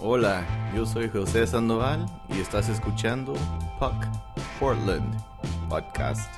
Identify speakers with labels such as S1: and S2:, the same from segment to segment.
S1: Hola, yo soy José Sandoval y estás escuchando Puck Portland Podcast.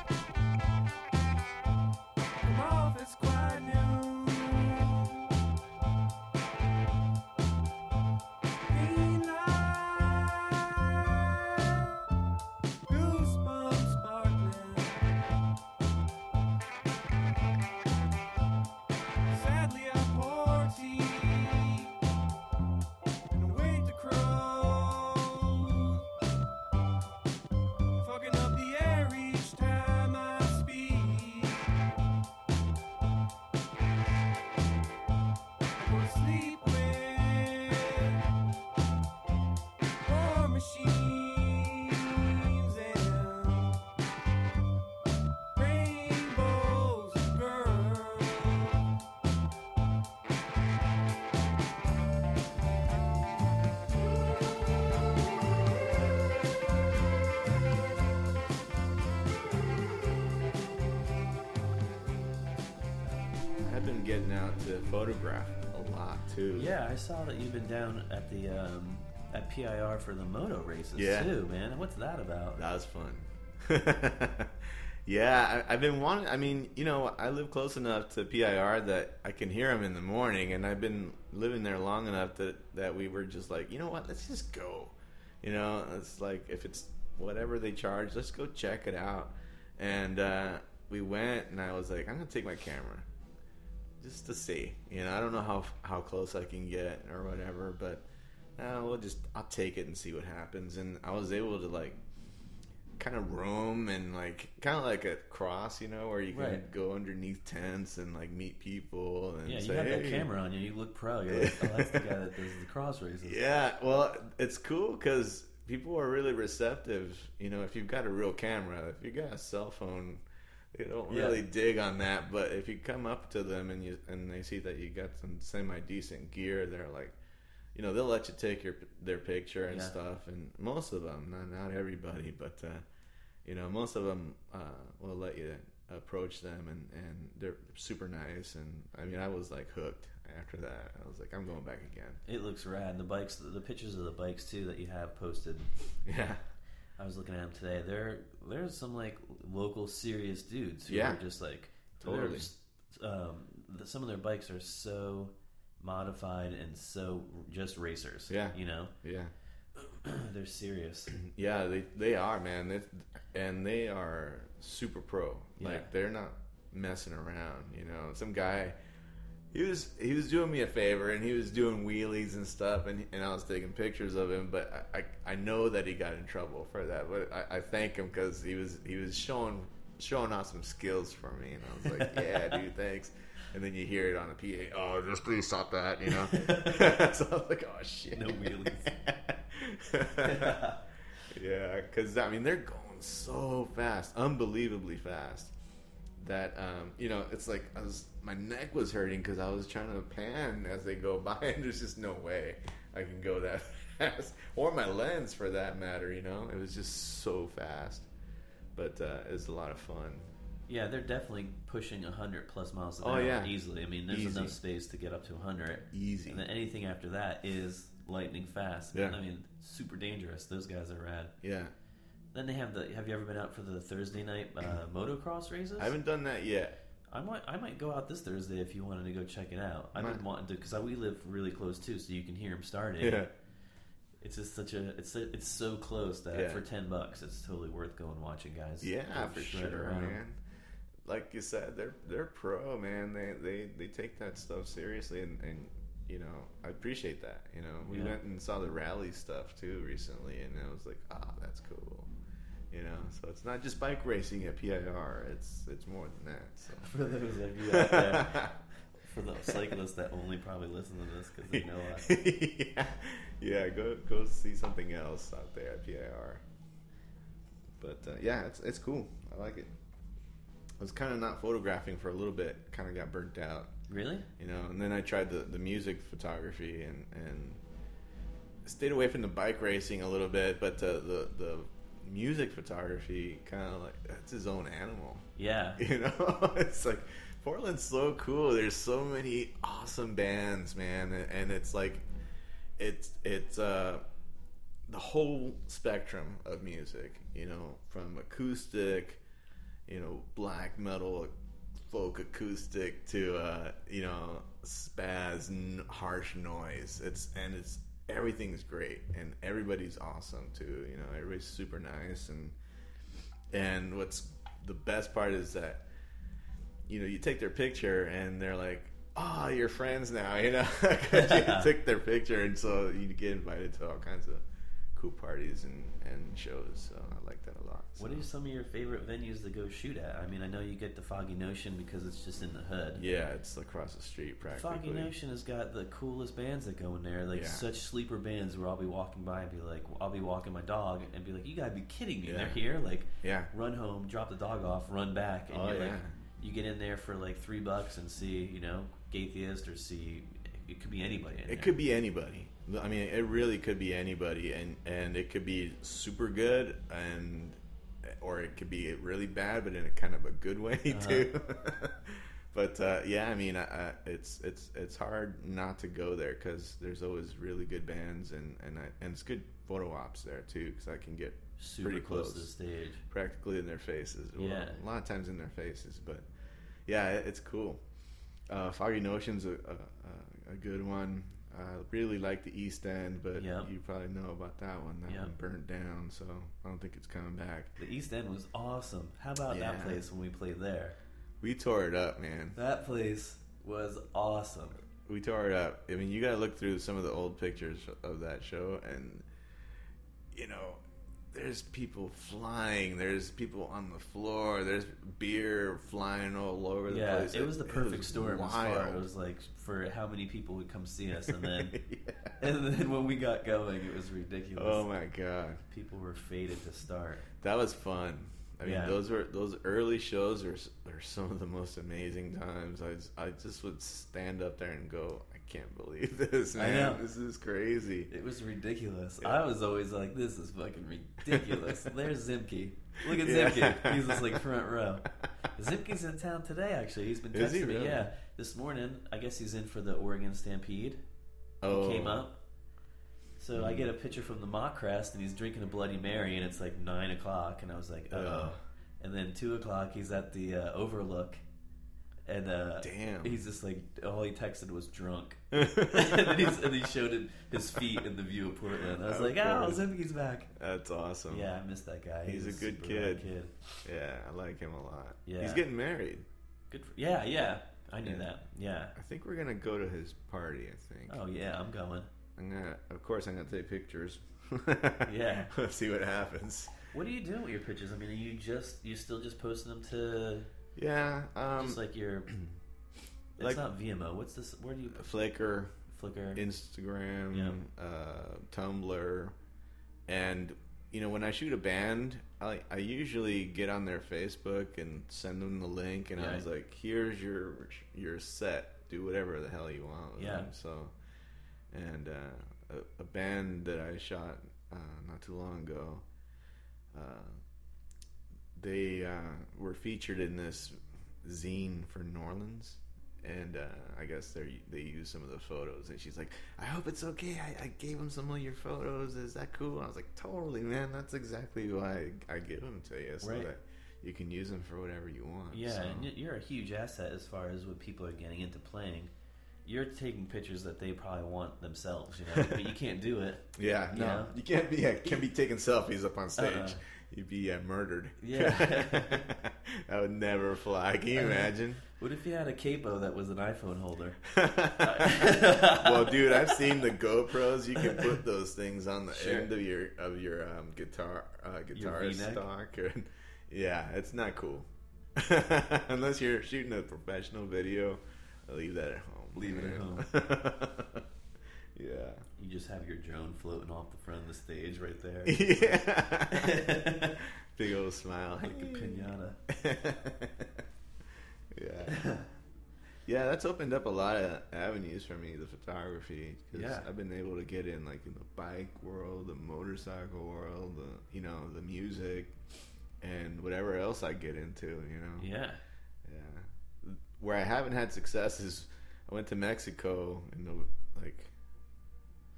S1: I've been getting out to photograph a lot too.
S2: Yeah, I saw that you've been down at the um, at PIR for the moto races
S1: Yeah.
S2: too, man. What's that about?
S1: That was fun. yeah, I, I've been wanting. I mean, you know, I live close enough to PIR that I can hear them in the morning, and I've been living there long enough that that we were just like, you know what, let's just go. You know, it's like if it's whatever they charge, let's go check it out. And uh, we went, and I was like, I'm gonna take my camera just to see. You know, I don't know how how close I can get or whatever, but uh, we'll just I'll take it and see what happens. And I was able to like kind of roam and like kind of like a cross, you know, where you can
S2: Right.
S1: go underneath tents and like meet people and
S2: Yeah, you
S1: say,
S2: have that camera on you. You look pro. You're like, oh, that's the guy that does the cross races.
S1: Yeah, well, it's cool because people are really receptive. You know, if you've got a real camera, if you got a cell phone, they don't
S2: Yeah.
S1: really dig on that. But if you come up to them and you and they see that you got some semi decent gear, they're like, you know, they'll let you take your their picture and
S2: Yeah.
S1: stuff. And most of them, not not everybody, but uh, you know, most of them uh, will let you approach them, and and they're super nice. And I mean, I was like hooked after that. I was like, I'm going back again.
S2: It looks rad. The bikes, the pictures of the bikes too that you have posted.
S1: Yeah.
S2: I was looking at them today. There, there's some like local serious dudes who
S1: Yeah.
S2: are just like
S1: Totally.
S2: Um, the, some of their bikes are so modified and so just racers.
S1: Yeah.
S2: you know,
S1: Yeah,
S2: they're serious.
S1: yeah, they they are man, they, and they are super pro.
S2: Yeah.
S1: Like they're not messing around. You know, some guy, he was he was doing me a favor, and he was doing wheelies and stuff, and and I was taking pictures of him. But I I, I know that he got in trouble for that. But I, I thank him because he was he was showing showing off some skills for me, and I was like, yeah, dude, thanks. And then you hear it on the PA, oh, just please stop that, you know. so I was like, oh shit,
S2: No wheelies.
S1: yeah, because I mean they're going so fast, unbelievably fast. That um, you know, it's like I was my neck was hurting because I was trying to pan as they go by, and there's just no way I can go that fast, or my lens for that matter. You know, it was just so fast, but uh, it's a lot of fun.
S2: Yeah, they're definitely pushing 100 plus miles an
S1: Oh,
S2: hour
S1: yeah.
S2: easily. I mean, there's
S1: Easy.
S2: enough space to get up to 100.
S1: Easy.
S2: And then anything after that is lightning fast.
S1: Yeah.
S2: I mean, super dangerous. Those guys are rad.
S1: Yeah,
S2: Then they have the. Have you ever been out for the Thursday night uh, motocross races?
S1: I haven't done that yet.
S2: I might. I might go out this Thursday if you wanted to go check it out. I've been wanting to because we live really close too, so you can hear them starting.
S1: Yeah,
S2: It's just such a. It's it's so close that
S1: Yeah.
S2: for ten bucks, it's totally worth going watching guys.
S1: yeah, for sure,
S2: around.
S1: man. Like you said, they're they're pro, man. They they they take that stuff seriously, and and you know I appreciate that. You know, we
S2: Yeah.
S1: went and saw the rally stuff too recently, and I was like, ah, that's cool. You know, so it's not just bike racing at PIR. It's it's more than that. So.
S2: For those of you out there, for those cyclists that only probably listen to this because they know us.
S1: yeah, yeah. Go go see something else out there at PIR. But uh, yeah, it's it's cool. I like it. I was kind of not photographing for a little bit. Kind of got burnt out,
S2: Really?
S1: you know. And then I tried the, the music photography and and stayed away from the bike racing a little bit. But uh, the the music photography kind of like that's his own animal.
S2: Yeah.
S1: You know, it's like Portland's so cool. There's so many awesome bands, man, and- and it's like it's it's uh, the whole spectrum of music. You know, from acoustic, you know, black metal, folk acoustic to uh, you know, spaz, harsh noise. It's and it's everything's great and everybody's awesome too. You know, everybody's super nice and and what's the best part is that you know you take their picture and they're like oh you're friends now you know you took their picture and so you get invited to all kinds of cool parties and, and shows so i like that a lot
S2: What are some of your favorite venues to go shoot at? I mean, I know you get the Foggy Notion because it's just in the hood.
S1: yeah it's across the street practically
S2: Foggy Notion has got the coolest bands that go in there, like
S1: Yeah.
S2: such sleeper bands where I'll be walking by and be like, I'll be walking my dog and be like, you gotta be kidding me,
S1: Yeah.
S2: they're here, like,
S1: yeah
S2: run home, drop the dog off, run back, and
S1: Oh,
S2: you're like, you get in there for like three bucks and see, you know, Gaytheist or see, it could be anybody. In
S1: It
S2: there.
S1: could be anybody. I mean, it really could be anybody, and and it could be super good, and or it could be really bad, but in a kind of a good way
S2: Uh-huh.
S1: too. but uh, yeah, I mean, I, I, it's it's it's hard not to go there because there's always really good bands, and and I, and it's good photo ops there too, because I can get
S2: super
S1: pretty
S2: close
S1: close.
S2: to the stage.
S1: practically in their faces. Well,
S2: Yeah.
S1: a lot of times in their faces, but yeah, it, it's cool. Uh, Foggy Notion's a, a, a- a good one. I really like the East End, but
S2: Yep.
S1: you probably know about that one. That
S2: Yep.
S1: one burnt down, so I don't think it's coming back.
S2: The East End was awesome. How about that place when we played there?
S1: We tore it up, man.
S2: That place was awesome.
S1: We tore it up. I mean, you got to look through some of the old pictures of that show, and you know, there's people flying. There's people on the floor. There's beer flying all over the
S2: Yeah,
S1: place.
S2: it was the perfect storm as far
S1: wild.
S2: it was like for how many people would come see us, and then
S1: Yeah.
S2: and then when we got going, it was ridiculous.
S1: Oh my god,
S2: People were fated to start.
S1: that was fun. I mean,
S2: Yeah.
S1: those were those early shows are are some of the most amazing times. I just, I just would stand up there and go, I can't believe this, man. This is crazy.
S2: It was ridiculous.
S1: Yeah.
S2: I was always like, "This is fucking ridiculous." There's Zimke. Look at
S1: Yeah.
S2: Zimke. He's just like front row. Zimke's in town today. Actually, he's been
S1: Is he
S2: texting me. Yeah, this morning. I guess he's in for the Oregon Stampede.
S1: Oh,
S2: He came up. So I get a picture from the Mock Crest, and he's drinking a Bloody Mary, and it's like nine o'clock, and I was like, "Oh."
S1: Ugh.
S2: And then two o'clock, he's at the uh, Overlook, and uh,
S1: Damn.
S2: he's just like all he texted was drunk, and, then he's, and he showed it, his feet in the view of Portland. I was
S1: Of
S2: like, "Oh,
S1: course.
S2: Zimke's back."
S1: That's awesome.
S2: Yeah, I missed that guy.
S1: He's a good
S2: rad
S1: kid. Yeah, I like him a lot.
S2: Yeah.
S1: He's getting married.
S2: Good. For, yeah, yeah. I knew
S1: Yeah.
S2: that. Yeah.
S1: I think we're gonna go to his party. I think.
S2: Oh yeah, I'm going.
S1: I'm gonna, of course, I'm gonna take pictures.
S2: Yeah.
S1: Let's see what happens.
S2: What are you doing with your pictures? I mean, are you just you still just posting them to
S1: Yeah. Um,
S2: just like your? It's
S1: like-
S2: not Vimeo. What's this? Where do you
S1: Flickr,
S2: Flickr?
S1: Instagram,
S2: Yeah.
S1: uh, Tumblr, and you know when I shoot a band, I I usually get on their Facebook and send them the link, and I was like, "Here's your your set. Do whatever the hell you want." With
S2: Yeah.
S1: them. So, and uh, a, a band that I shot uh, not too long ago, uh, they uh, were featured in this zine for New Orleans. And uh, I guess they they use some of the photos, and she's like, "I hope it's okay. I, I gave him some of your photos. Is that cool?" And I was like, "Totally, man. That's exactly why I, I give them to you, so
S2: Right.
S1: that you can use them for whatever you want."
S2: Yeah,
S1: So-
S2: and you're a huge asset as far as what people are getting into playing. You're taking pictures that they probably want themselves, you know, but you can't do it.
S1: yeah, no,
S2: Yeah.
S1: you can't be can't be taking selfies up on stage.
S2: Uh-uh.
S1: You'd be uh, murdered.
S2: Yeah.
S1: that would never fly. Can you imagine?
S2: What if you had a capo that was an iPhone holder?
S1: well, dude, I've seen the GoPros. You can put those things on the
S2: Sure.
S1: end of your of your um, guitar uh, guitar stock. And, yeah, it's not cool unless you're shooting a professional video. Leave that at home.
S2: Leave it at home.
S1: Yeah.
S2: You just have your drone floating off the front of the stage right there.
S1: Yeah. Big old smile.
S2: Like a pinata.
S1: yeah. Yeah, that's opened up a lot of avenues for me, the photography. Cause
S2: Yeah.
S1: I've been able to get in like in the bike world, the motorcycle world, the you know the music, and whatever else I get into. You know.
S2: Yeah.
S1: Yeah. Where I haven't had success is I went to Mexico in the like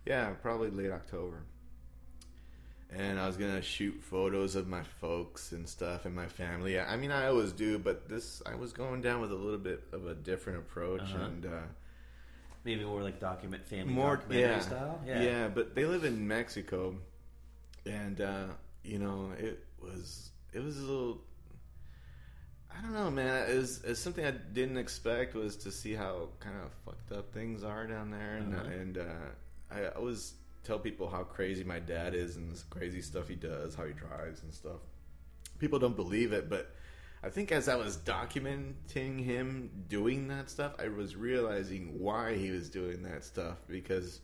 S1: Yeah, probably late October. And I was gonna shoot photos of my folks and stuff and my family. I mean, I always do, but this I was going down with a little bit of a different approach
S2: Uh-huh.
S1: and uh,
S2: Maybe more like document family
S1: more
S2: documentary
S1: yeah,
S2: style.
S1: yeah, yeah. But they live in Mexico, and uh, you know it was it was a little. I don't know, man. It's, it's something I didn't expect was to see how kind of fucked up things are down there, and
S2: Uh-huh.
S1: and uh, I always tell people how crazy my dad is and this crazy stuff he does, how he drives and stuff. People don't believe it, but I think as I was documenting him doing that stuff, I was realizing why he was doing that stuff because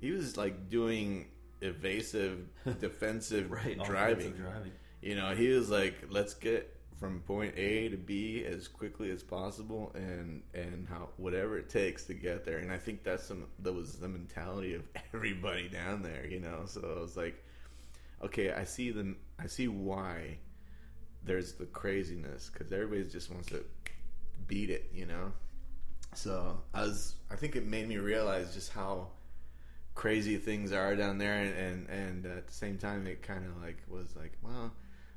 S1: he was like doing evasive, defensive
S2: Right.
S1: driving.
S2: driving.
S1: You know, he was like, "Let's get from point A to B as quickly as possible, and and how whatever it takes to get there." And I think that's some that was the mentality of everybody down there. You know, so I was like, "Okay, I see the I see why there's the craziness because everybody just wants to beat it." You know, so I was I think it made me realize just how crazy things are down there and and, and at the same time it kind of like was like well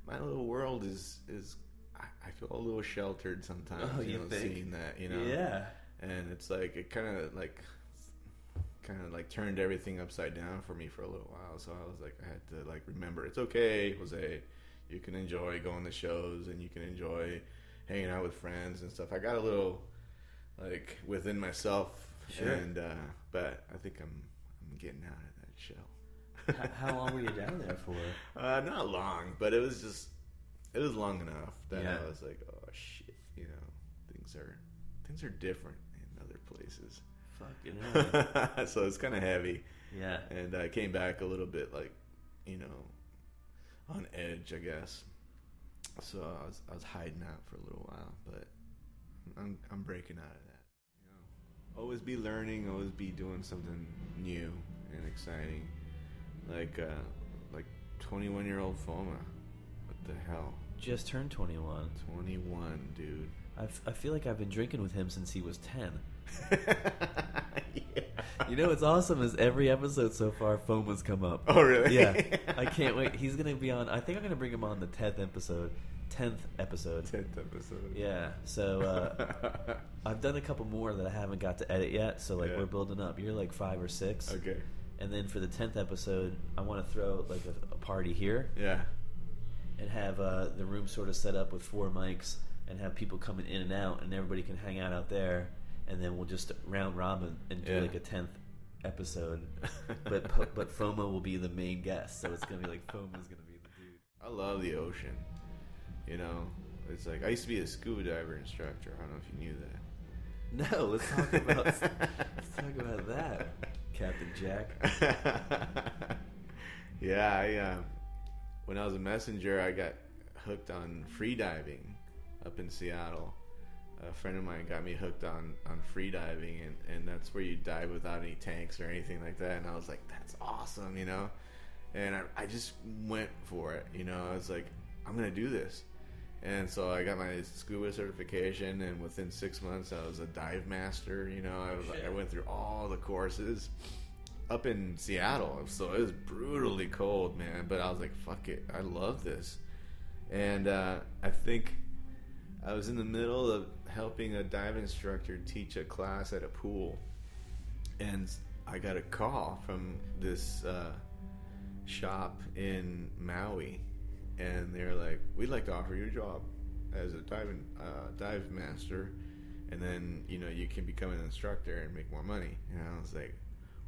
S1: my little world is is I, feel a little sheltered sometimes
S2: Oh,
S1: you,
S2: you
S1: know
S2: think?
S1: seeing that you know
S2: Yeah.
S1: and it's like it kind of like kind of like turned everything upside down for me for a little while so I was like I had to like remember it's okay Jose you can enjoy going to shows and you can enjoy hanging out with friends and stuff I got a little like within myself
S2: Sure.
S1: and uh but I think I'm I'm getting out of that shell
S2: how, how long were you down there for?
S1: uh, not long, but it was just it was long enough that
S2: Yeah.
S1: I was like, oh shit, you know, things are things are different in other places.
S2: Fucking hell.
S1: so it's kind of heavy,
S2: yeah.
S1: and I came back a little bit like, you know, on edge, I guess. So I was I was hiding out for a little while, but I'm I'm breaking out of that. You know, always be learning, always be doing something new and exciting, like uh, like 21 year old Foma. The hell?
S2: Just turned 21.
S1: 21, dude.
S2: I feel like I've been drinking with him since he was 10.
S1: yeah.
S2: You know what's awesome is every episode so far, Foma's come up.
S1: Oh, really?
S2: Yeah. I can't wait. He's going to be on, I think I'm going to bring him on the 10th episode. 10th episode.
S1: 10th episode.
S2: Yeah. So uh, I've done a couple more that I haven't got to edit yet. So, like,
S1: Yeah.
S2: we're building up. You're like five or six.
S1: okay.
S2: And then for the 10th episode, I want to throw like a, a party here
S1: Yeah.
S2: And have uh, the room sort of set up with four mics and have people coming in and out and everybody can hang out out there and then we'll just round robin and do
S1: Yeah.
S2: like a 10th episode but po- but FOMO will be the main guest so it's gonna be like FOMO's gonna be the dude
S1: I love the ocean. You know, it's like I used to be a scuba diver instructor. I don't know if you knew that.
S2: no let's talk about let's talk about that Captain Jack
S1: yeah, I uh, when I was a messenger, I got hooked on free diving up in Seattle. A friend of mine got me hooked on on free diving, and and that's where you dive without any tanks or anything like that. And I was like, that's awesome, you know. And I, I just went for it, you know. I was like, I'm gonna do this. And so I got my scuba certification, and within six months, I was a dive master. You know, I, was. I went through all the courses up in Seattle, so it was brutally cold, man. But I was like, "Fuck it, I love this." And uh, I think I was in the middle of helping a dive instructor teach a class at a pool, and I got a call from this uh, shop in Maui, and they're like, "We'd like to offer you a job as a diving uh, dive master, and then you know you can become an instructor and make more money." And I was like,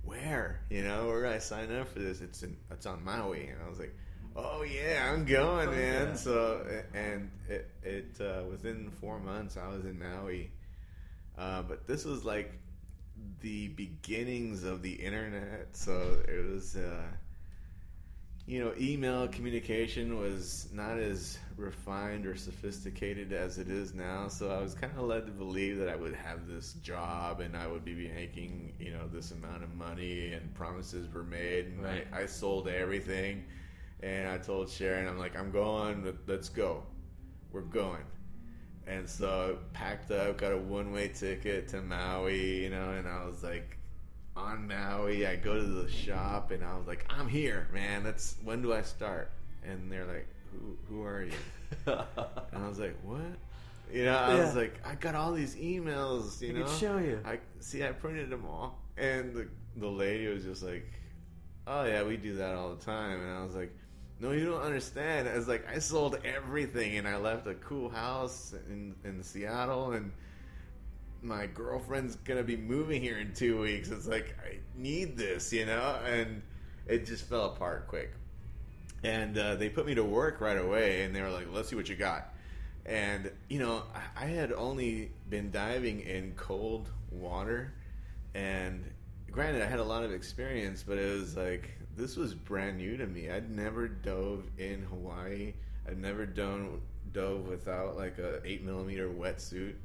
S1: "Where? You know, where I sign up for this? It's in it's on Maui." And I was like, "Oh yeah, I'm going,
S2: Oh,
S1: man."
S2: yeah.
S1: So and it it uh, within four months I was in Maui, uh, but this was like the beginnings of the internet. So it was. Uh, you know, email communication was not as refined or sophisticated as it is now. So I was kind of led to believe that I would have this job and I would be making, you know, this amount of money and promises were made. And
S2: Right.
S1: I, I sold everything. And I told Sharon, I'm like, I'm going, let- let's go. We're going. And so I packed up, got a one way ticket to Maui, you know, and I was like, on Maui. I go to the shop and I was like, I'm here, man. That's when do I start? And they're like, Who who are you? And I was like, What? You know, I was like, I got all these emails. You
S2: I
S1: know,
S2: can show you.
S1: I see. I printed them all, and the the lady was just like, "Oh yeah, we do that all the time." And I was like, "No, you don't understand." I was like, "I sold everything, and I left a cool house in in Seattle, and my girlfriend's gonna be moving here in two weeks. It's like I need this, you know." And it just fell apart quick. And uh, they put me to work right away, and they were like, "Let's see what you got." And you know, I, had only been diving in cold water, and granted, I had a lot of experience, but it was like this was brand new to me. I'd never dove in Hawaii. I'd never done dove without like a eight millimeter wetsuit,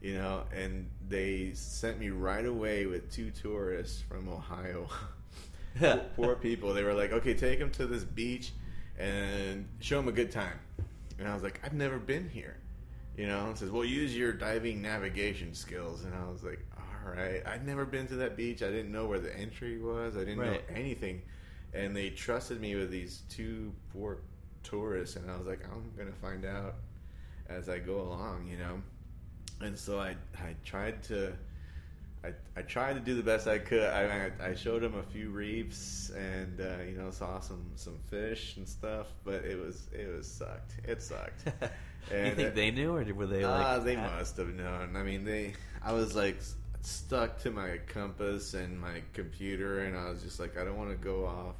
S1: you know. And they sent me right away with two tourists from Ohio. poor, people. They were like, okay, take them to this beach and show them a good time. And I was like, I've never been here. You know, and says, well, use your diving navigation skills. And I was like, all right. I'd never been to that beach. I didn't know where the entry was. I didn't
S2: Right.
S1: know anything. And they trusted me with these two poor tourists. And I was like, I'm going to find out as I go along, you know. And so I, I tried to I, I tried to do the best I could. I, I, showed him a few reefs and uh, you know saw some, some fish and stuff, but it was it was sucked. It sucked.
S2: you think they knew, or were they like?
S1: Ah, they
S2: ah,
S1: must have known. I mean, they. I was like stuck to my compass and my computer, and I was just like, I don't want to go off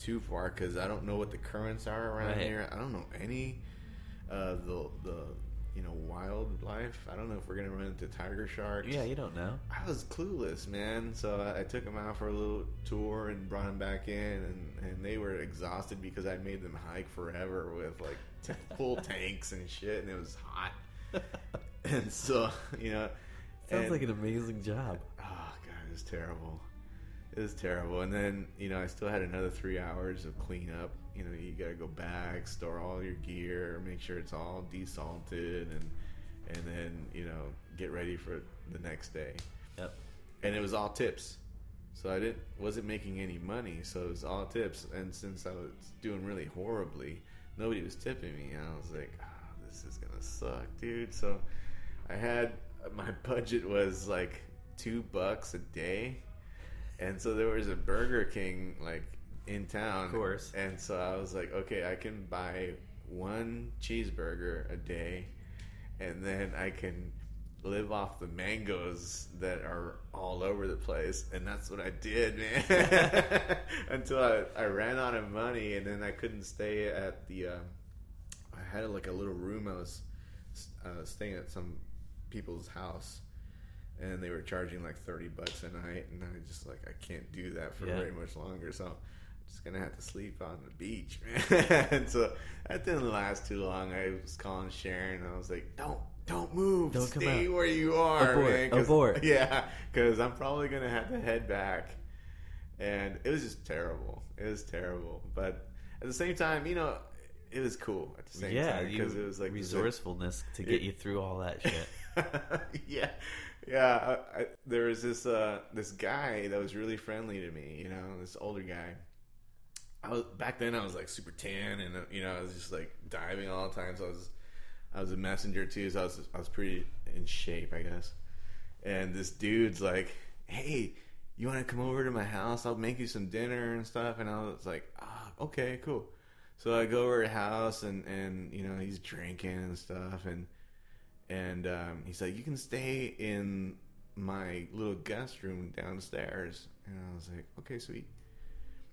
S1: too far because I don't know what the currents are around
S2: Right.
S1: here. I don't know any of the the you know wildlife. I don't know if we're gonna run into tiger sharks.
S2: Yeah, you don't know.
S1: I was clueless, man. So I, I took them out for a little tour and brought them back in, and, and they were exhausted because I made them hike forever with like t- full tanks and shit, and it was hot. And so, you know,
S2: Sounds
S1: and-
S2: like an amazing job.
S1: Oh god, it was terrible. It was terrible. And then you know, I still had another three hours of cleanup. You know, you got to go back, store all your gear, make sure it's all desalted, and and then you know, get ready for the next day.
S2: Yep.
S1: And it was all tips. So I didn't wasn't making any money, so it was all tips. And since I was doing really horribly, nobody was tipping me. I was like, oh, this is gonna suck, dude. So I had my budget was like two bucks a day, and so there was a Burger King like in town,
S2: Of course.
S1: And so I was like, okay, I can buy one cheeseburger a day, and then I can live off the mangoes that are all over the place. And that's what i did man. Until I, I ran out of money and then i couldn't stay at the um, i had like a little room i was uh, staying at some people's house. And they were charging like 30 bucks a night. And i just like i can't do that for
S2: Yeah.
S1: very much longer. So just gonna have to sleep on the beach man and so that didn't last too long i was calling sharon and i was like don't don't move
S2: Don't
S1: stay where you are
S2: Abort,
S1: man
S2: abort.
S1: yeah because i'm probably gonna have to head back and it was just terrible it was terrible but at the same time you know it was cool at the same
S2: yeah,
S1: time because it was like
S2: resourcefulness to get
S1: It-
S2: you through all that shit.
S1: yeah, yeah. I, I, there was this uh, this guy that was really friendly to me. You know, this older guy. I was back then. I was like super tan, and uh, you know, I was just like diving all the time. So I was, I was a messenger too. So I was, I was pretty in shape, I guess. And this dude's like, "Hey, you want to come over to my house? I'll make you some dinner and stuff." And I was like, "Ah, okay, cool." So I go over to his house, and and you know, he's drinking and stuff, and and um, he's like, "You can stay in my little guest room downstairs." And I was like, "Okay, sweet.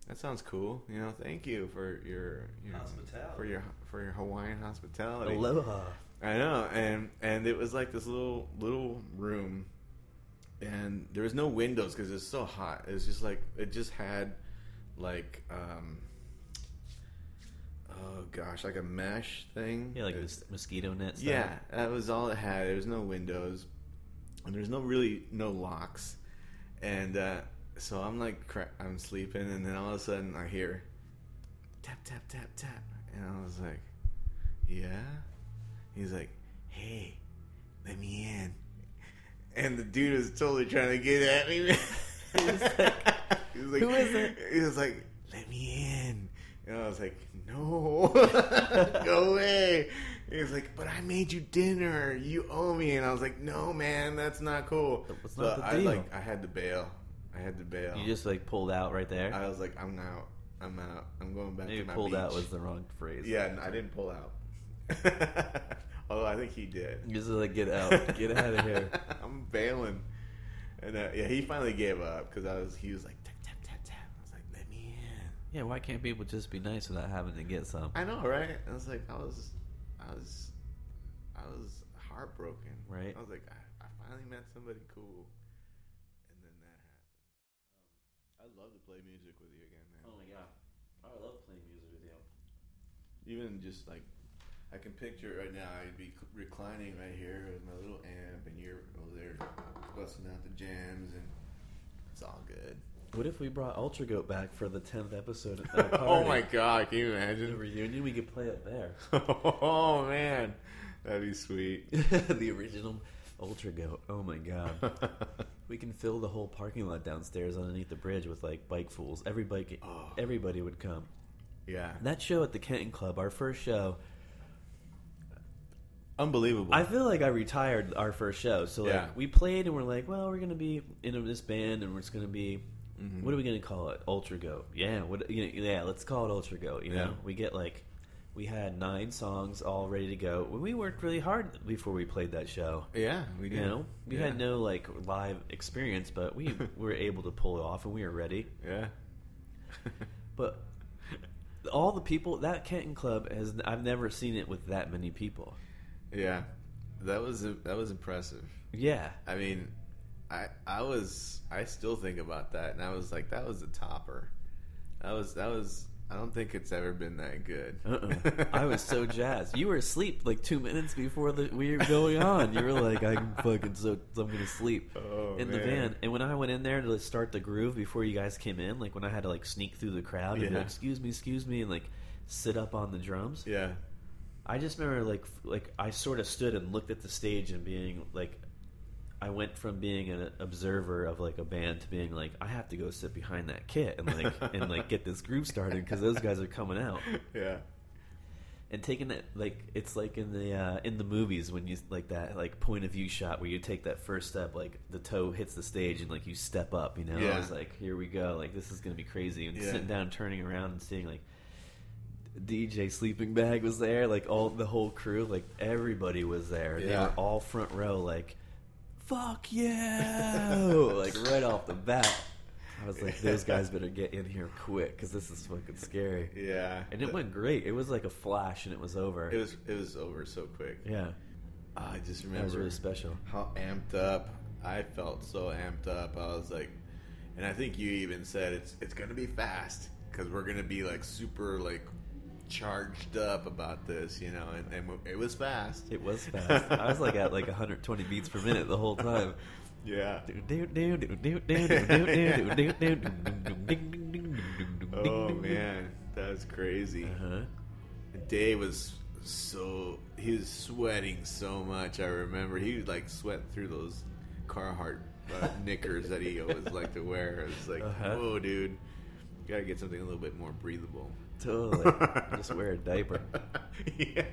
S1: That sounds cool. You know, thank you for your, you know,
S2: Hospitality.
S1: for your for your Hawaiian hospitality."
S2: Aloha.
S1: I know, and and it was like this little little room, and there was no windows because it's so hot. It was just like it just had like um oh gosh, like a mesh thing.
S2: Yeah, like
S1: It-
S2: this mosquito net. Stuff.
S1: yeah, that was all it had. There was no windows, and there's no really no locks, and uh, so I'm like cra- I'm sleeping, and then all of a sudden I hear tap tap tap tap, and I was like, yeah. He's like, hey, let me in, and the dude was totally trying to get at me.
S2: He was like,
S1: he was like,
S2: "Who is it?"
S1: He was like, "Let me in," and I was like, "No, go away." He was like, "But I made you dinner. You owe me," and I was like, "No, man, that's not cool." So
S2: not the
S1: I like, I had to bail. I had to bail.
S2: You just like pulled out right there.
S1: I was like, "I'm out. I'm out. I'm going back
S2: Maybe
S1: to my
S2: pulled out was the wrong phrase.
S1: Yeah, and I didn't pull out. Although I think he did.
S2: You just like get out, get out of here.
S1: I'm bailing. And uh, yeah, he finally gave up because I was. He was like tap tap tap tap. I was like, let me in.
S2: Yeah, why can't people just be nice without having to get some?
S1: I know, right? I was like, I was, I was, I was heartbroken.
S2: Right.
S1: I was like, I, I finally met somebody cool, and then that happened. I'd love to play music with you again, man.
S2: Oh my god, I love playing music with you.
S1: Even just like, I can picture it right now. I'd be reclining right here with my little amp, and you're over there busting out the jams, and it's all good.
S2: What if we brought Ultra Goat back for the tenth episode? Of the
S1: oh my god, can you imagine
S2: The
S1: imagine?
S2: reunion, we could play it there.
S1: oh man, that'd be sweet.
S2: the original Ultra Goat. Oh my god. We can fill the whole parking lot downstairs underneath the bridge with like bike fools. Every bike,
S1: Oh.
S2: everybody would come.
S1: yeah,
S2: That show at the Kenton Club, our first show.
S1: unbelievable.
S2: I feel like I retired our first show. So like
S1: Yeah.
S2: we played and we're like, well, we're gonna be in this band and we're just gonna be.
S1: Mm-hmm.
S2: What are we gonna call it? Ultra Goat. Yeah. What? You know, yeah. Let's call it Ultra Goat. You know,
S1: Yeah.
S2: we get like. We had nine songs all ready to go. We worked really hard before we played that show.
S1: yeah, we did.
S2: You know, we
S1: yeah.
S2: had no like live experience, but we were able to pull it off, and we were ready.
S1: Yeah.
S2: But all the people that Kenton Club has, I've never seen it with that many people.
S1: yeah, that was that was impressive.
S2: Yeah,
S1: I mean, I I was I still think about that, and I was like, that was a topper. That was that was. I don't think it's ever been that good.
S2: uh-uh. I was so jazzed. You were asleep like two minutes before the we were going on. You were like, "I'm fucking so I'm gonna sleep."
S1: Oh,
S2: in the van, and when I went in there to start the groove before you guys came in, like when I had to like sneak through the crowd and like, "Excuse me, excuse me," and like sit up on the drums,
S1: Yeah,
S2: I just remember like like I sort of stood and looked at the stage and being like I went from being an observer of like a band to being like I have to go sit behind that kit and like and like get this groove started because those guys are coming out.
S1: Yeah,
S2: and taking that like it's like in the uh, in the movies when you like that like point of view shot where you take that first step like the toe hits the stage and like you step up you know? I
S1: Yeah.
S2: was like here we go. Like this is gonna be crazy. And
S1: Yeah.
S2: sitting down turning around and seeing like DJ Sleeping Bag was there like all the whole crew like everybody was there. They were all front row like fuck yeah like right off the bat I was like those guys better get in here quick because this is fucking scary
S1: yeah.
S2: and it went great. It was like a flash, and it was over.
S1: It was it was over so quick.
S2: yeah, ah,
S1: I just remember
S2: that was really special.
S1: how amped up I felt. So amped up. I was like, and I think you even said it's it's gonna be fast because we're gonna be like super like charged up about this, you know. And, and it was fast.
S2: It was fast. I was like at like 120 beats per minute the whole time.
S1: Yeah.
S2: Oh
S1: Oh man, that was crazy.
S2: Uh-huh.
S1: Dave was so he was sweating so much. I remember he would like sweat through those Carhartt uh, knickers that he always liked to wear. It was like,
S2: Uh-huh.
S1: whoa, dude, you gotta get something a little bit more breathable.
S2: Totally. Just wear a diaper.
S1: yeah,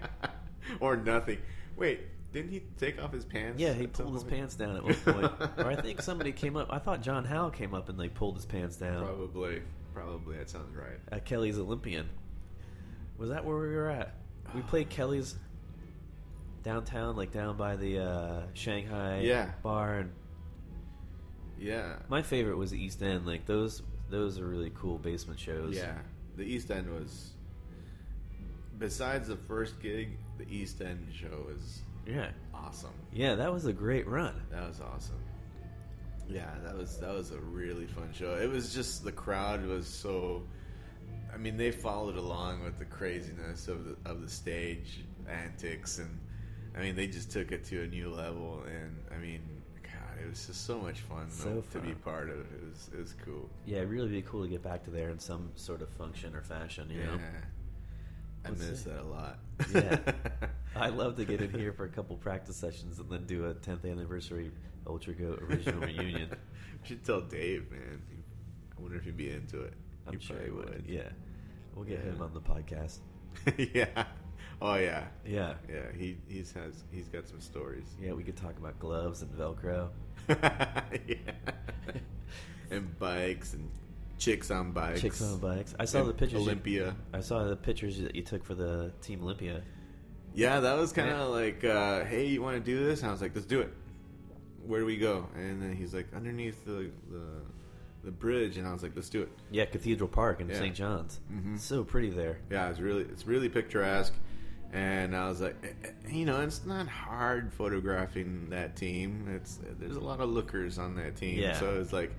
S1: or nothing. Wait, didn't he take off his pants?
S2: Yeah, he pulled his
S1: point?
S2: pants down at one point. or I think somebody came up. I thought John Howe came up and like pulled his pants down
S1: Probably, probably that sounds right.
S2: at Kelly's Olympian. Was that where we were at? We played Kelly's downtown, like down by the uh, Shanghai
S1: Yeah.
S2: bar, and
S1: Yeah,
S2: My favorite was the East End. Like those, those are really cool basement shows.
S1: Yeah, the East End was. Besides the first gig, the East End show was
S2: yeah,
S1: awesome.
S2: yeah. That was a great run.
S1: That was awesome. Yeah, that was that was a really fun show. It was just the crowd was so. I mean, they followed along with the craziness of the of the stage antics, and I mean, they just took it to a new level. And I mean, it was just so much fun,
S2: So
S1: to be part of. It was it was cool.
S2: Yeah, it'd really be cool to get back to there in some sort of function or fashion. You know,
S1: I
S2: Let's
S1: miss
S2: see.
S1: that a lot.
S2: Yeah. I love to get in here for a couple practice sessions and then do a 10th anniversary Ultra Goat original reunion.
S1: We should tell Dave, man. I wonder if he'd be into it.
S2: I'm
S1: He
S2: sure he
S1: probably
S2: would. Yeah, we'll get
S1: Yeah.
S2: him on the podcast.
S1: yeah. Oh yeah.
S2: Yeah,
S1: Yeah. He he's has he's got some stories.
S2: yeah, we could talk about gloves and Velcro.
S1: yeah. and bikes and chicks on bikes.
S2: Chicks on bikes. I saw
S1: And
S2: the pictures. you-
S1: Olympia.
S2: I saw the pictures that you took for the Team Olympia.
S1: Yeah, that was kind
S2: Yeah.
S1: of like, uh, hey, you want to do this? And I was like, let's do it. Where do we go? And then he's like, underneath the the, the bridge, and I was like, let's do it.
S2: Yeah, Cathedral Park in
S1: Yeah.
S2: St. John's.
S1: Mhm.
S2: So pretty there.
S1: Yeah, it's really it's really picturesque, and I was like, eh, eh, you know, it's not hard photographing that team. It's there's a lot of lookers on that team,
S2: Yeah.
S1: so it's like.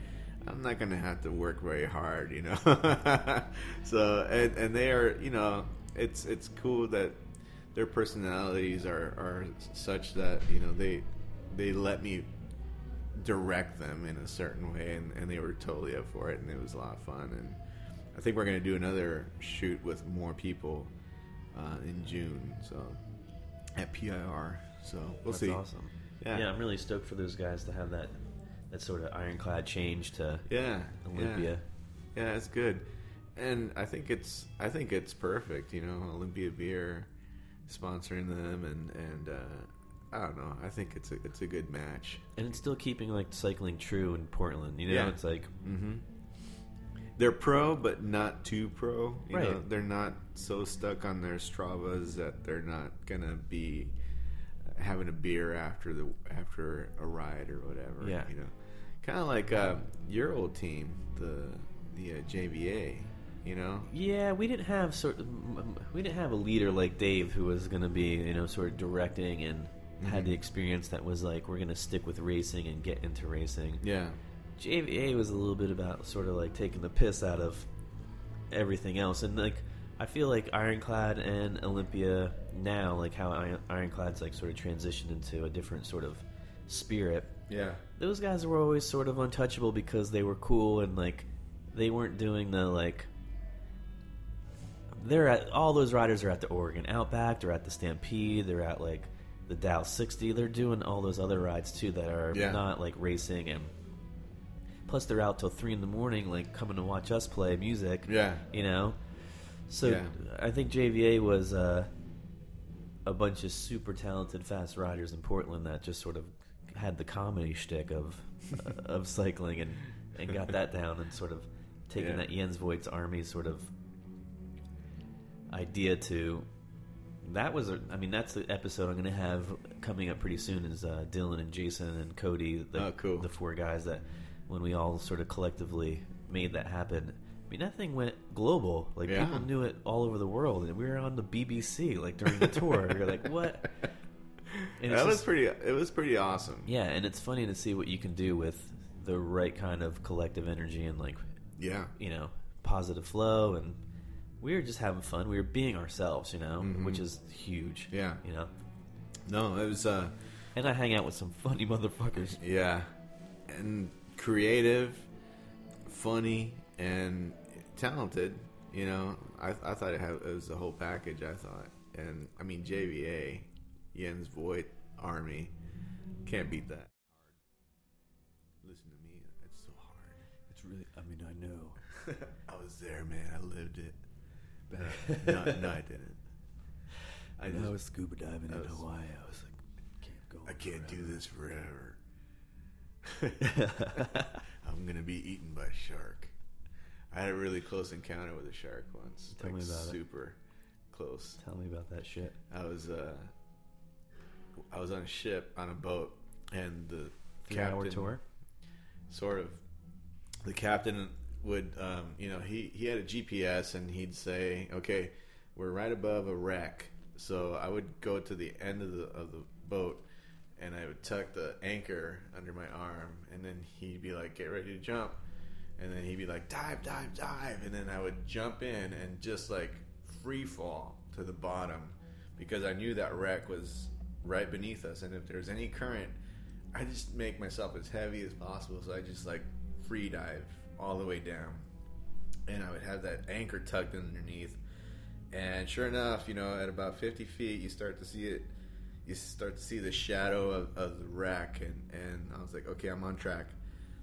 S1: I'm not gonna have to work very hard, you know. so and, and they are, you know, it's it's cool that their personalities are, are such that you know they they let me direct them in a certain way, and, and they were totally up for it, and it was a lot of fun. And I think we're going to do another shoot with more people uh, in June, so at PIR. So we'll
S2: That's
S1: see.
S2: awesome.
S1: Yeah.
S2: yeah, I'm really stoked for those guys to have that that sort of ironclad change to
S1: Yeah,
S2: Olympia.
S1: Yeah. yeah, it's good, and I think it's I think it's perfect. You know, Olympia Beer sponsoring them, and and uh, I don't know. I think it's a it's a good match.
S2: And it's still keeping like cycling true in Portland. You know,
S1: Yeah.
S2: it's like
S1: Mm-hmm. They're pro, but not too pro. You know,
S2: Right.
S1: they're not so stuck on their Stravas that they're not gonna be having a beer after the after a ride or whatever.
S2: Yeah.
S1: you know, kind of like uh, your old team, the the uh, JVA. You know,
S2: yeah, we didn't have sort of, we didn't have a leader like Dave who was going to be you know sort of directing and had
S1: Mhm.
S2: the experience that was like we're going to stick with racing and get into racing.
S1: yeah,
S2: JVA was a little bit about sort of like taking the piss out of everything else, and like I feel like Ironclad and Olympia now, like how Iron- Ironclad's like sort of transitioned into a different sort of spirit.
S1: yeah,
S2: Those guys were always sort of untouchable because they were cool and like they weren't doing the like. They're at all those riders are at the Oregon Outback. They're at the Stampede. They're at like the Dow 60. They're doing all those other rides too that are
S1: Yeah.
S2: not like racing and plus they're out till three in the morning like coming to watch us play music
S1: yeah,
S2: you know so
S1: Yeah.
S2: i think jva was uh, a bunch of super talented fast riders in portland that just sort of had the comedy shtick of uh, of cycling and and got that down and sort of taking
S1: Yeah.
S2: that jens voigt's army sort of idea to that was a, I mean that's the episode I'm going to have coming up pretty soon is uh, Dylan and Jason and Cody the
S1: Oh, cool.
S2: the four guys that when we all sort of collectively made that happen I mean that thing went global like
S1: Yeah.
S2: people knew it all over the world and we were on the BBC like during the tour you're like what And
S1: that was
S2: just-
S1: pretty. It was pretty awesome.
S2: yeah and it's funny to see what you can do with the right kind of collective energy and like
S1: Yeah,
S2: you know, positive flow, and we were just having fun. We were being ourselves, you know,
S1: Mhm.
S2: which is huge.
S1: Yeah.
S2: you know.
S1: no, it was. uh
S2: And I hang out with some funny motherfuckers.
S1: Yeah, and creative, funny, and talented. You know, I, I thought it, had, it was the whole package. I thought, and I mean JVA, Jens Voigt Army, can't beat that. Listen to me, it's so hard.
S2: It's really, I mean, I know.
S1: I was there, man. I lived it. But no, no, I didn't. I
S2: When I was scuba diving
S1: I
S2: in Hawaii. I was like, can't go.
S1: I can't do this forever. I'm gonna be eaten by a shark. I had a really close encounter with a shark once.
S2: Tell
S1: like
S2: me about it.
S1: super close.
S2: Tell me about that shit.
S1: I was uh I was on a ship on a boat and the
S2: Three-hour
S1: captain
S2: tour.
S1: sort of the captain would um, you know he he had a GPS and he'd say okay we're right above a wreck so I would go to the end of the of the boat and I would tuck the anchor under my arm and then he'd be like get ready to jump. And then he'd be like dive dive dive. And then I would jump in and just like free fall to the bottom because I knew that wreck was right beneath us. And if there's any current I just make myself as heavy as possible, so I just like free dive all the way down, and I would have that anchor tucked underneath, And sure enough, you know, at about 50 feet, you start to see it. You start to see the shadow of, of the wreck, and, and I was like, okay, I'm on track.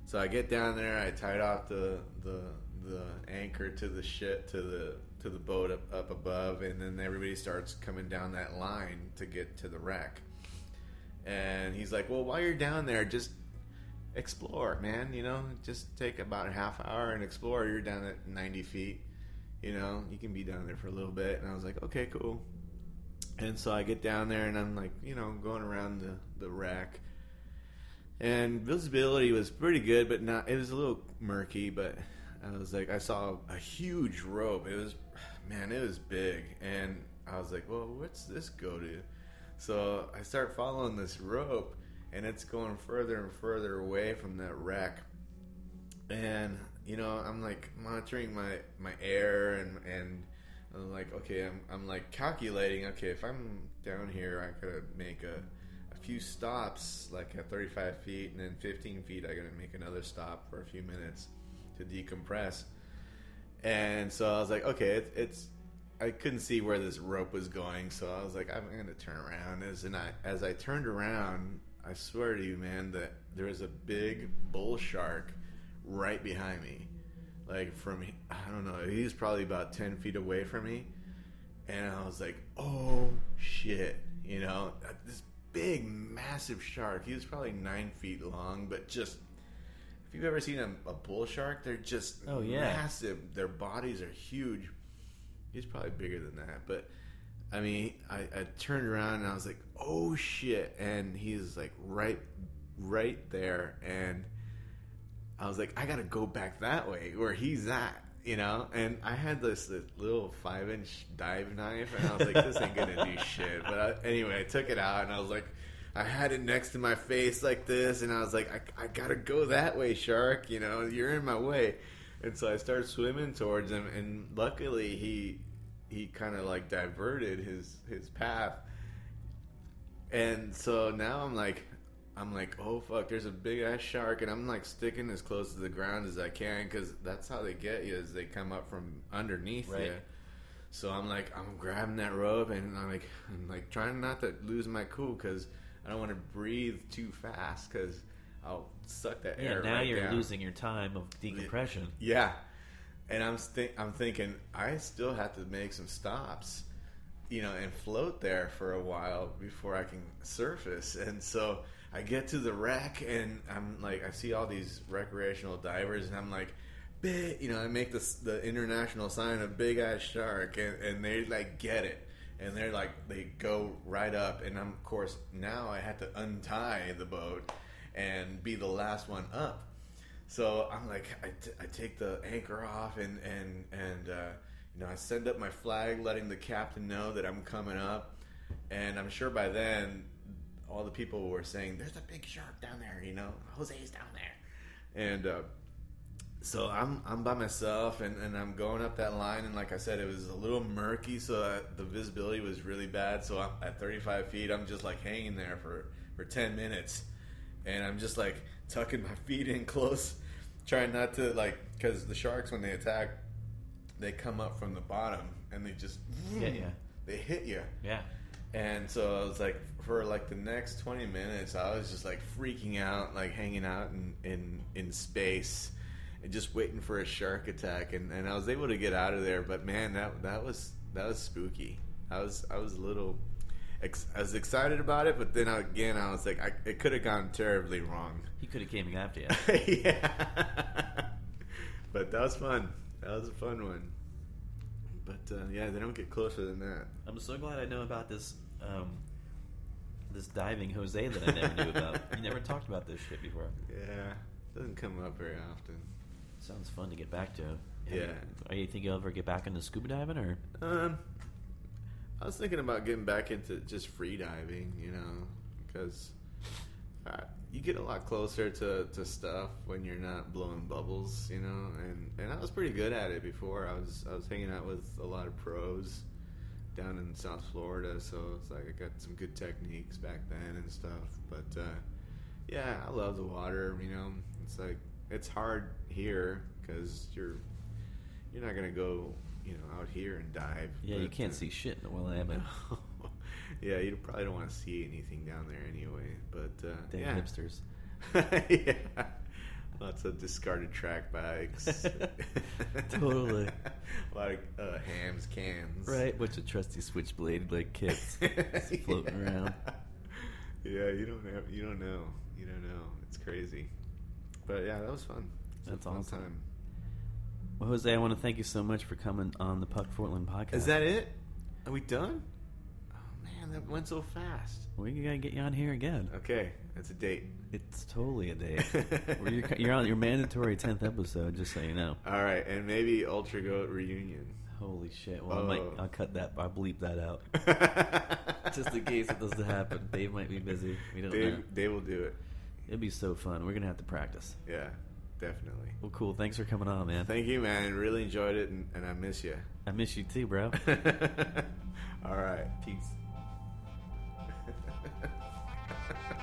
S1: So I get down there, I tied off the the the anchor to the ship to the to the boat up, up above, and then everybody starts coming down that line to get to the wreck. And he's like, "Well, while you're down there, just explore, man. You know, just take about a half hour and explore. You're down at 90 feet. You know, you can be down there for a little bit." And I was like, "Okay, cool." And so I get down there, and I'm like, you know, going around the the wreck and visibility was pretty good, but not. It was a little murky, but I was like, I saw a huge rope. It was, man, it was big, and I was like, well, what's this go to? So I start following this rope, and it's going further and further away from that wreck. And you know, I'm like monitoring my my air, and and I'm like, okay, I'm I'm like calculating. Okay, if I'm down here, I could make a a few stops, like at 35 feet, and then 15 feet, I gotta make another stop for a few minutes to decompress. And so I was like, okay, it's, it's I couldn't see where this rope was going, so I was like, I'm gonna turn around. As and I as I turned around, I swear to you, man, that there was a big bull shark right behind me. Like from I don't know, he's probably about 10 feet away from me, and I was like, oh shit, you know, uh, this big, massive shark. He was probably nine feet long, but just if you've ever seen a, a bull shark, they're just
S2: Oh, yeah.
S1: massive. Their bodies are huge. He's probably bigger than that, but I mean, I, I turned around and I was like, "Oh shit!" And he's like right, right there, and I was like, "I gotta go back that way where he's at." You know, and I had this, this little five inch dive knife, and I was like, "This ain't gonna do shit." But I, anyway, I took it out, and I was like, I had it next to my face like this, and I was like, I, I gotta go that way, shark. You know, you're in my way. And so I started swimming towards him, and luckily he he kind of like diverted his his path. And so now I'm like, I'm like, oh fuck, there's a big ass shark, and I'm like sticking as close to the ground as I can because that's how they get you is they come up from underneath
S2: Right.
S1: you. So I'm like, I'm grabbing that rope, and I'm like, I'm like trying not to lose my cool because I don't want to breathe too fast because I'll suck that air.
S2: Yeah,
S1: air.
S2: now
S1: right
S2: you're
S1: down.
S2: losing your time of decompression.
S1: Yeah, and I'm I'm thinking I still have to make some stops, you know, and float there for a while before I can surface. And so I get to the wreck, and I'm like, I see all these recreational divers, and I'm like, big, you know, I make the international sign of big ass shark, and, and they like get it. And they're like, they go right up, and I'm, of course, now I had to untie the boat and be the last one up. So I'm like, I, t- I take the anchor off and and and uh, you know I send up my flag, letting the captain know that I'm coming up. And I'm sure by then, all the people were saying, "There's a big shark down there," you know, Jose's down there. And uh, so I'm I'm by myself and, and I'm going up that line and like I said it was a little murky so uh, the visibility was really bad so I'm at 35 feet I'm just like hanging there for for 10 minutes and I'm just like tucking my feet in close trying not to like because the sharks when they attack they come up from the bottom and they just
S2: Get ya.
S1: they hit you
S2: Yeah.
S1: And so I was like, for like the next 20 minutes, I was just like freaking out, like hanging out in, in, in space and just waiting for a shark attack. And, and I was able to get out of there, but man, that, that was, that was spooky. I was, I was a little, ex- I was excited about it, but then again, I was like, I, it could have gone terribly wrong.
S2: He could have came after you.
S1: yeah. but that was fun. That was a fun one. But uh, yeah, they don't get closer than that.
S2: I'm so glad I know about this um, this diving Jose that I never knew about. You never talked about this shit before.
S1: Yeah, doesn't come up very often.
S2: Sounds fun to get back to.
S1: Yeah.
S2: Are you think you'll ever get back into scuba diving or?
S1: Um, I was thinking about getting back into just free diving, you know, because uh, you get a lot closer to, to stuff when you're not blowing bubbles, you know. And, and I was pretty good at it before. I was I was hanging out with a lot of pros down in South Florida, so it's like I got some good techniques back then and stuff. But uh, yeah, I love the water. You know, it's like it's hard here because you're you're not gonna go you know, out here and dive.
S2: Yeah, you can't
S1: uh,
S2: see shit in the Willamette.
S1: yeah, you probably don't want to see anything down there anyway. But uh,
S2: Damn
S1: yeah.
S2: hipsters.
S1: yeah. Lots of discarded track bags.
S2: Totally.
S1: A lot of uh, Hamm's cans.
S2: Right, bunch of trusty switchblade like kids just floating
S1: Yeah.
S2: around.
S1: Yeah, you don't know. You don't know. You don't know. It's crazy. But yeah, that was fun. Was a
S2: That's
S1: fun
S2: awesome.
S1: Time.
S2: Well, Jose, I want to thank you so much for coming on the Puck Portland podcast.
S1: Is that it? Are we done? Oh that went so fast.
S2: We gotta get you on here again.
S1: Okay, it's a date.
S2: It's totally a date. You're, you're on your mandatory tenth episode, just so you know.
S1: All right, and maybe Ultra Goat reunion.
S2: Holy shit! Well, I might,
S1: Oh.
S2: I'll cut that. I'll bleep that out, just in case it doesn't happen. Dave might be busy. We don't know.
S1: Dave, Dave will do it.
S2: It'd be so fun. We're gonna have to practice.
S1: Yeah, definitely.
S2: Well, cool. Thanks for coming on, man.
S1: Thank you, man. Really enjoyed it, and, and I miss you.
S2: I miss you too, bro.
S1: All right.
S2: Peace. Ha ha ha.